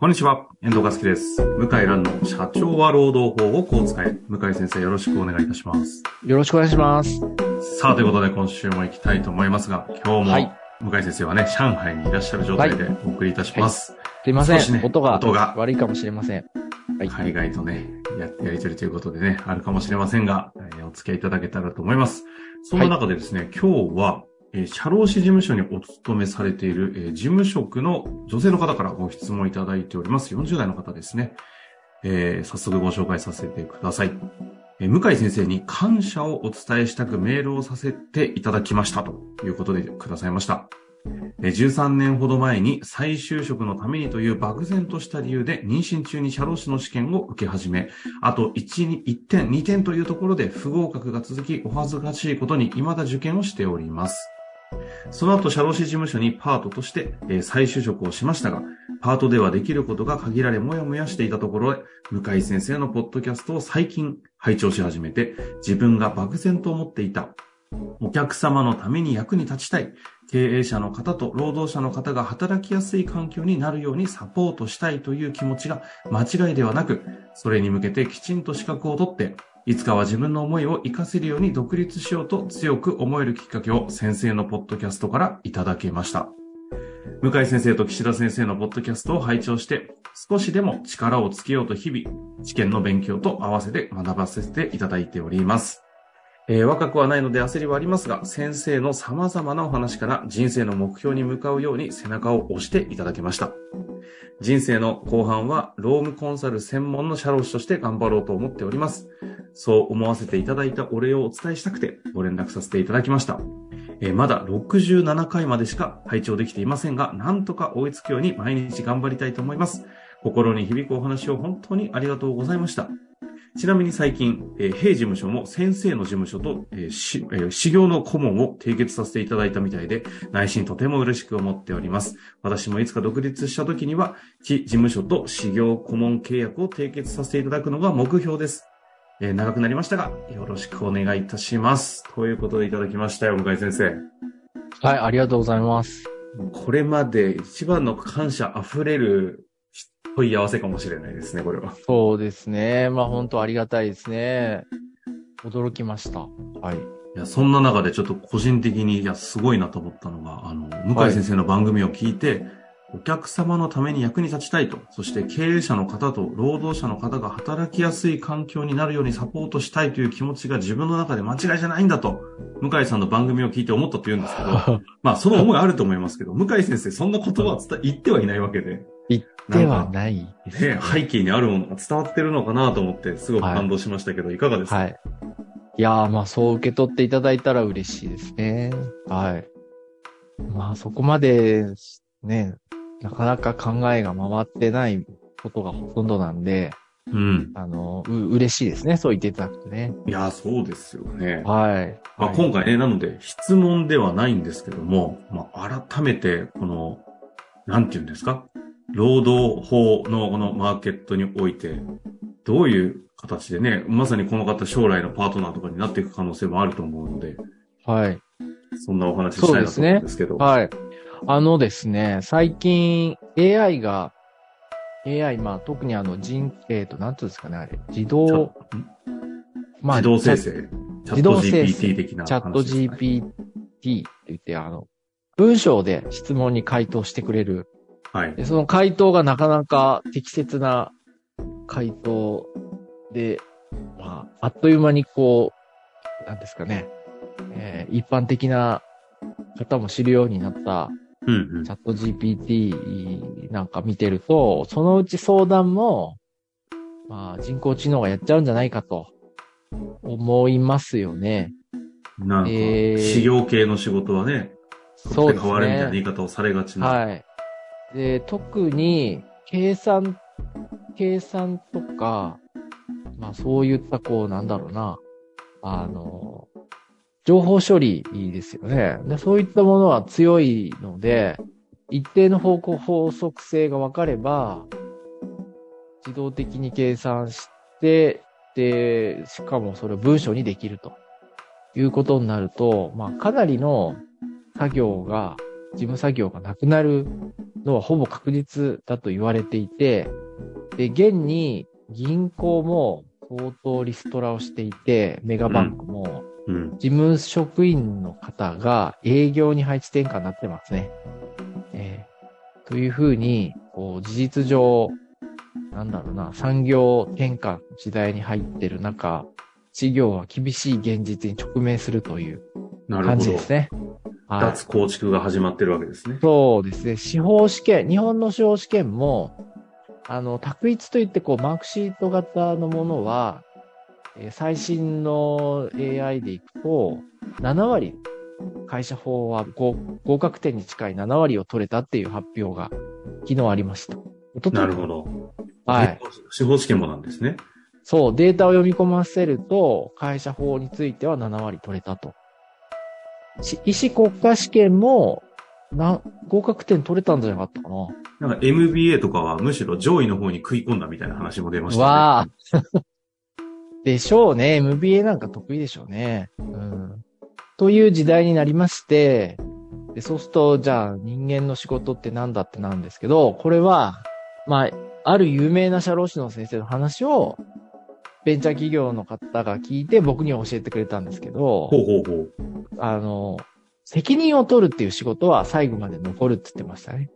こんにちは、遠藤和樹です。向井蘭の社長は労働法をこう使え。向井先生よろしくお願いいたします。よろしくお願いします。さあ、ということで今週も行きたいと思いますが、今日はいも向井先生はね、上海にいらっしゃる状態でお送りいたします。すいません。ね音が音が悪いかもしれません。はい。海外とね、ややりとりということでね、あるかもしれませんが、えーお付き合いいただけたらと思います。そんな中でですね、今日は、えー社労士事務所にお勤めされている、えー事務職の女性の方からご質問いただいております。40代の方ですね。えー早速ご紹介させてください。えー向井先生に感謝をお伝えしたくメールをさせていただきましたということでくださいました。えー13年ほど前に再就職のためにという漠然とした理由で妊娠中に社労士の試験を受け始め、あと1、1点、2点というところで不合格が続き、お恥ずかしいことに未だ受験をしております。その後、社労士事務所にパートとして、再就職をしましたが、パートではできることが限られもやもやしていたところへ、向井先生のポッドキャストを最近拝聴し始めて、自分が漠然と思っていた、お客様のために役に立ちたい、経営者の方と労働者の方が働きやすい環境になるようにサポートしたいという気持ちが間違いではなく、それに向けてきちんと資格を取って、いつかは自分の思いを活かせるように独立しようと強く思えるきっかけを先生のポッドキャストからいただけました。向井先生と岸田先生のポッドキャストを拝聴して、少しでも力をつけようと日々、試験の勉強と合わせて学ばせていただいております。えー若くはないので焦りはありますが、先生の様々なお話から人生の目標に向かうように背中を押していただきました。人生の後半は、ロームコンサル専門の社労士として頑張ろうと思っております。そう思わせていただいたお礼をお伝えしたくて、ご連絡させていただきました。えーまだ67回までしか拝聴できていませんが、なんとか追いつくように毎日頑張りたいと思います。心に響くお話を本当にありがとうございました。ちなみに最近、えー、弊事務所も先生の事務所と、えーしえー修行の顧問を締結させていただいたみたいで、内心とても嬉しく思っております。私もいつか独立した時には、非事務所と修行顧問契約を締結させていただくのが目標です。えー長くなりましたが、よろしくお願いいたします。ということでいただきましたよ、向井先生。はい、ありがとうございます。これまで一番の感謝溢れる問い合わせかもしれないですね、これは。そうですね。まあ本当ありがたいですね。驚きました。はい。いや、そんな中でちょっと個人的に、いや、すごいなと思ったのが、あの、向井先生の番組を聞いて、お客様のために役に立ちたいと、そして経営者の方と労働者の方が働きやすい環境になるようにサポートしたいという気持ちが自分の中で間違いじゃないんだと、向井さんの番組を聞いて思ったと言うんで すけど、まあ、その思いあると思いますけど、向井先生、そんな言葉は言ってはいないわけで、言ってはないですね。ね、背景にあるものが伝わってるのかなと思って、すごく感動しましたけど、い、かがですか？はい。いやー、まあそう受け取っていただいたら嬉しいですね。はい。まあそこまで、ね、なかなか考えが回ってないことがほとんどなんで、うん。あの、う、嬉しいですね。そう言っていただくとね。いや、そうですよね。はい。まあ、はい今回ね、なので質問ではないんですけども、まあ、改めて、この、なんて言うんですか？労働法のこのマーケットにおいて、どういう形でね、まさにこの方将来のパートナーとかになっていく可能性もあると思うので、はい。そんなお話ししたいなと思うんですけど。はい。あのですね、最近 AI が、AI、まあ特にあの人、えっ、と、なんていうんですかね、あれ、自動、ん？まあ、自動生チ成？チャ自ット動生成 GPT 的なャチャット GPT って言って、あの、文章で質問に回答してくれる。はい。で、その回答がなかなか適切な回答で、まあ、あっという間にこう、なんですかね、えー一般的な方も知るようになったうんうんチャット GPT なんか見てると、そのうち相談も、まあ人工知能がやっちゃうんじゃないかと思いますよね。なんか、えー修行系の仕事はね、そうです変わるみたいな言ね。い方をされがちな。はい。で、特に計算、計算とか、まあそういったこうなんだろうな、あの、情報処理ですよね。で、そういったものは強いので、一定の方向法則性が分かれば、自動的に計算して、で、しかもそれを文章にできるということになると、まあかなりの作業が、事務作業がなくなるのはほぼ確実だと言われていて、で、現に銀行も相当リストラをしていて、メガバンクも、うん。事務職員の方が営業に配置転換になってますね。えーというふうに、こう、事実上、なんだろうな、産業転換の時代に入ってる中、事業は厳しい現実に直面するという感。じですね。はい。脱構築が始まってるわけですね。そうですね。司法試験、日本の司法試験も、あの、択一といって、こう、マークシート型のものは、えー最新の AI でいくと、7割、会社法は合合格点に近い7割を取れたっていう発表が昨日ありました。なるほど。はい。。司法試験もなんですね。そう、データを読み込ませると、会社法については7割取れたと。し医師国家試験も、な、合格点取れたんじゃなかったかな。なんか MBA とかはむしろ上位の方に食い込んだみたいな話も出ましたね。わあ。でしょうね。MBA なんか得意でしょうね。うん。という時代になりまして、でそうすると、じゃあ人間の仕事って何だってなんですけど、これは、まあ、ある有名な社労士の先生の話を、ベンチャー企業の方が聞いて僕には教えてくれたんですけどほ、うほうほう。あの、責任を取るっていう仕事は最後まで残るって言ってましたね。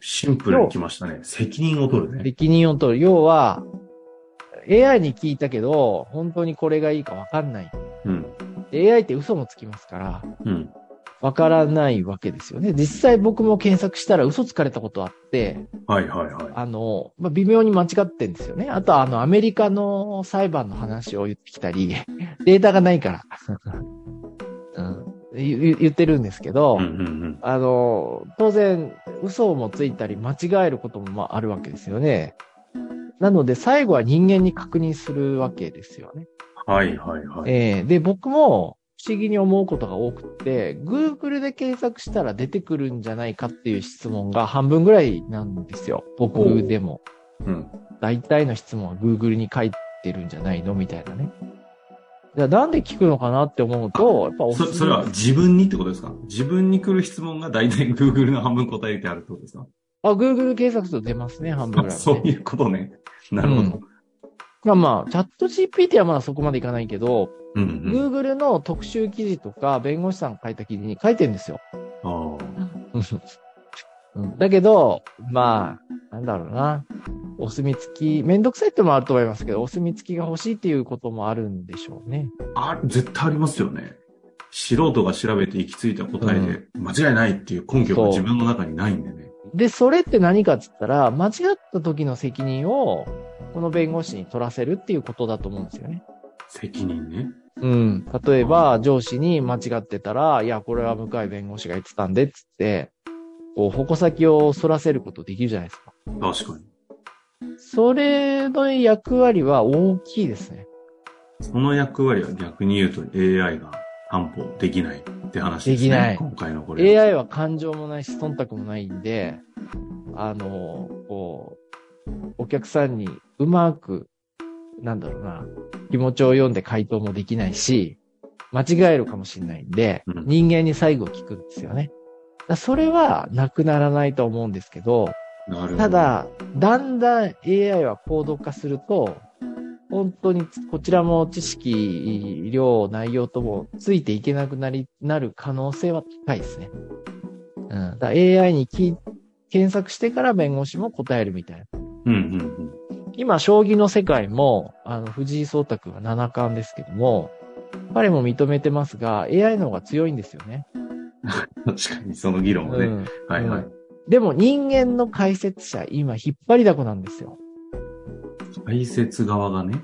シンプルに来ましたね。責任を取るね。責任を取る。要は、AI に聞いたけど、本当にこれがいいか分かんない。うん。で AI って嘘もつきますから、うん。分からないわけですよね。実際僕も検索したら嘘つかれたことあって、はいはいはい。あの、まあ、微妙に間違ってんですよね。あとはあの、アメリカの裁判の話を言ってきたり、データがないから、うん、言言ってるんですけど、うんうんうん。あの、当然、嘘もついたり間違えることもまああるわけですよね。なので、最後は人間に確認するわけですよね。はいはいはい。ええで、僕も不思議に思うことが多くって、Google で検索したら出てくるんじゃないかっていう質問が半分ぐらいなんですよ。僕でも。うん。大体の質問は Google に書いてるんじゃないの？みたいなね。じゃあなんで聞くのかなって思うと、やっぱおすすめそ、それは自分にってことですか？自分に来る質問が大体 Google の半分答えてあるってことですか？あ、Google 検索すると出ますね、半分ぐらいはね、そういうことね。なるほど。まあまあ、チャット GPT はまだそこまでいかないけど、うんうん。Google の特集記事とか、弁護士さんが書いた記事に書いてるんですよ。だけど、まあ、なんだろうな。お墨付き、めんどくさいってのもあると思いますけど、お墨付きが欲しいっていうこともあるんでしょうね。あ。あ、絶対ありますよね。素人が調べて行き着いた答えで、間違いないっていう根拠が自分の中にないんでね。で、それって何かって言ったら、間違った時の責任を、この弁護士に取らせるっていうことだと思うんですよね。責任ね。うん。例えば、上司に間違ってたら、いや、これは向井弁護士が言ってたんで、っつって、こう、矛先を反らせることできるじゃないですか。確かに。それの役割は大きいですね。その役割は逆に言うと AI が担保できないって話ですね。できない今回のこれ。AI は感情もないし、忖度もないんで、あの、こう、お客さんにうまく、なんだろうな、気持ちを読んで回答もできないし、間違えるかもしれないんで、うん人間に最後聞くんですよね。だそれはなくならないと思うんですけど、ど。た、だ、だんだん AI は高度化すると、本当にこちらも知識、量、内容ともついていけなくなり、なる可能性は高いですね。うん。だ AI にき検索してから弁護士も答えるみたいな。うんうん今、将棋の世界も、あの、藤井聡太君は七冠ですけども、彼も認めてますが、AI の方が強いんですよね。うん。確かにその議論はね。うん。はいはい。うんでも人間の解説者、今引っ張りだこなんですよ。解説側がね。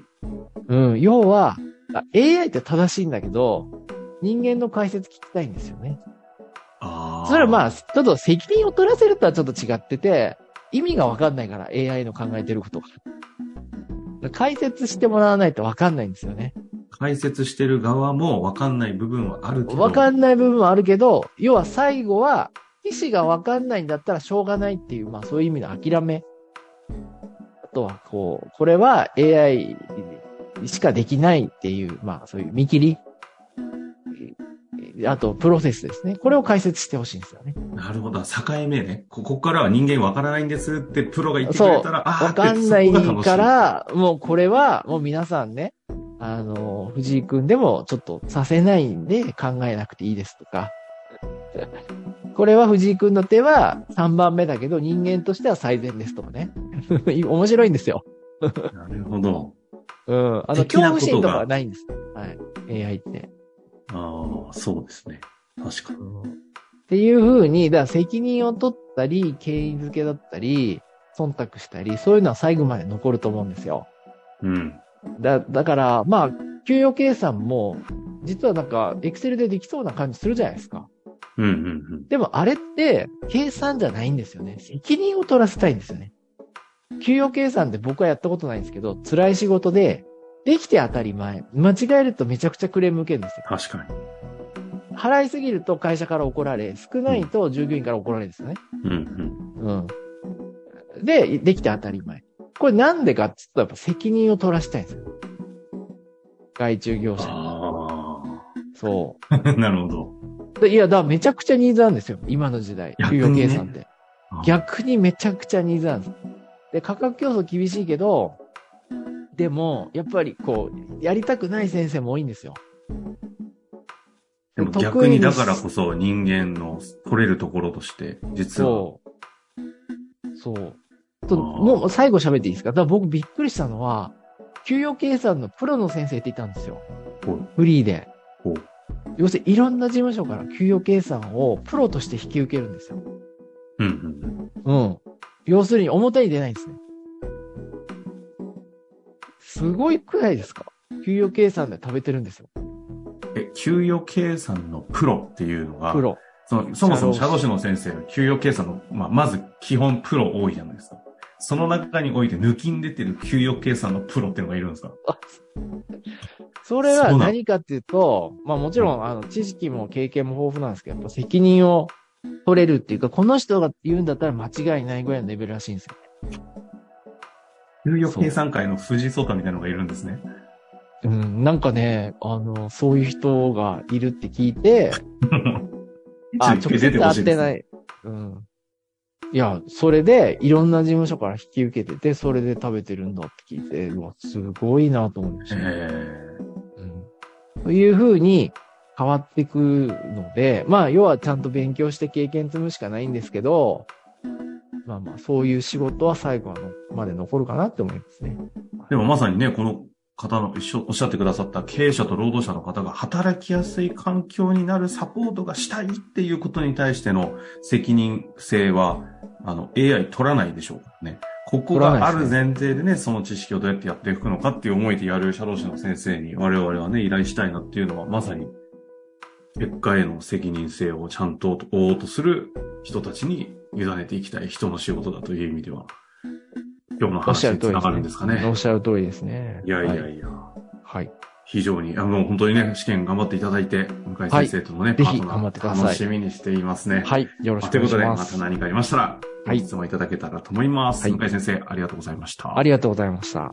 うん、要は、あ AI って正しいんだけど、人間の解説聞きたいんですよね。ああ。それはまあ、ちょっと責任を取らせるとはちょっと違ってて、意味がわかんないから、AI の考えてることが。解説してもらわないとわかんないんですよね。解説してる側も分かんない部分はあるけど。わかんない部分はあるけど、要は最後は、意思がわかんないんだったらしょうがないっていう、まあそういう意味の諦め。あとは、こう、これは AI しかできないっていう、まあそういう見切り。あと、プロセスですね。これを解説してほしいんですよね。なるほど。境目ね。ここからは人間わからないんですってプロが言ってくれたら、ああ、わかんないから、もうこれは、もう皆さんね、あの、藤井くんでもちょっとさせないんで考えなくていいですとか。これは藤井くんの手は3番目だけど人間としては最善ですとかね。面白いんですよ。なるほど。うん。あの、恐怖心とかはないんです。はい。AI って。ああ、そうですね。確かに。っていう風に、だから責任を取ったり、経緯付けだったり、忖度したり、そういうのは最後まで残ると思うんですよ。うん。だ、だから、まあ、給与計算も、実はなんか、エクセルでできそうな感じするじゃないですか。うん、うん、でもあれって、計算じゃないんですよね。責任を取らせたいんですよね。給与計算って僕はやったことないんですけど、辛い仕事で、できて当たり前。間違えるとめちゃくちゃクレーム受けるんですよ。確かに。払いすぎると会社から怒られ、少ないと従業員から怒られるんですよね。うん、うん。うん。で、できて当たり前。これなんでかって言うと、やっぱ責任を取らせたいんですよ。外注業者に。あそあ。なるほど。いや、だからめちゃくちゃニーズなんですよ。今の時代。給与計算って。逆にめちゃくちゃニーズなんです。で、価格競争厳しいけど、でも、やっぱりこう、やりたくない先生も多いんですよ。でも逆にだからこそ人間の取れるところとして、実は。そう。そう。ともう最後喋っていいですか？だから僕びっくりしたのは、給与計算のプロの先生っていたんですよ。フリーで。要するにいろんな事務所から給与計算をプロとして引き受けるんですよ。うん、うん、うん。うん。要するに表に出ないんですね。すごいくらいですか？給与計算で食べてるんですよ。え、給与計算のプロっていうのが、プロ。そのそもそも社社労士の先生の給与計算の、まあ、まず基本プロ多いじゃないですか。その中において抜きん出てる給与計算のプロっていうのがいるんですか？それは何かっていうと、まあもちろん、あの、知識も経験も豊富なんですけど、やっぱ責任を取れるっていうか、この人が言うんだったら間違いないぐらいのレベルらしいんですよ。給与計算界の藤井聡太みたいなのがいるんですね。うん、なんかね、あの、そういう人がいるって聞いて、あ、ちょっと一回出て直接会。ってない。うん。いや、それで、いろんな事務所から引き受けてて、それで食べてるんだって聞いて、うわ、すごいなと思いました。えうん。というふうに変わっていくので、まあ、要はちゃんと勉強して経験積むしかないんですけど、まあまあ、そういう仕事は最後はのまで残るかなって思いますね。でもまさにね、この方の一緒、おっしゃってくださった経営者と労働者の方が働きやすい環境になるサポートがしたいっていうことに対しての責任性は、あの、AI 取らないでしょうかね。ここがある前提でね、その知識をどうやってやっていくのかっていう思いでやる社労士の先生に我々はね、依頼したいなっていうのはまさに、結果への責任性をちゃんと追おうとする人たちに委ねていきたい人の仕事だという意味では、今日の話につな。がるんですかね。おっしゃる通りですね。いやいやはいいや、はい。非常に、あの、本当にね、試験頑張っていただいて、向井先生とのね、ぜひパートナー楽しみにしていますね。はい。よろしくおということで、願いします。また何かありましたら、はいご質問いただけたらと思います。はい向井先生、ありがとうございました。ありがとうございました。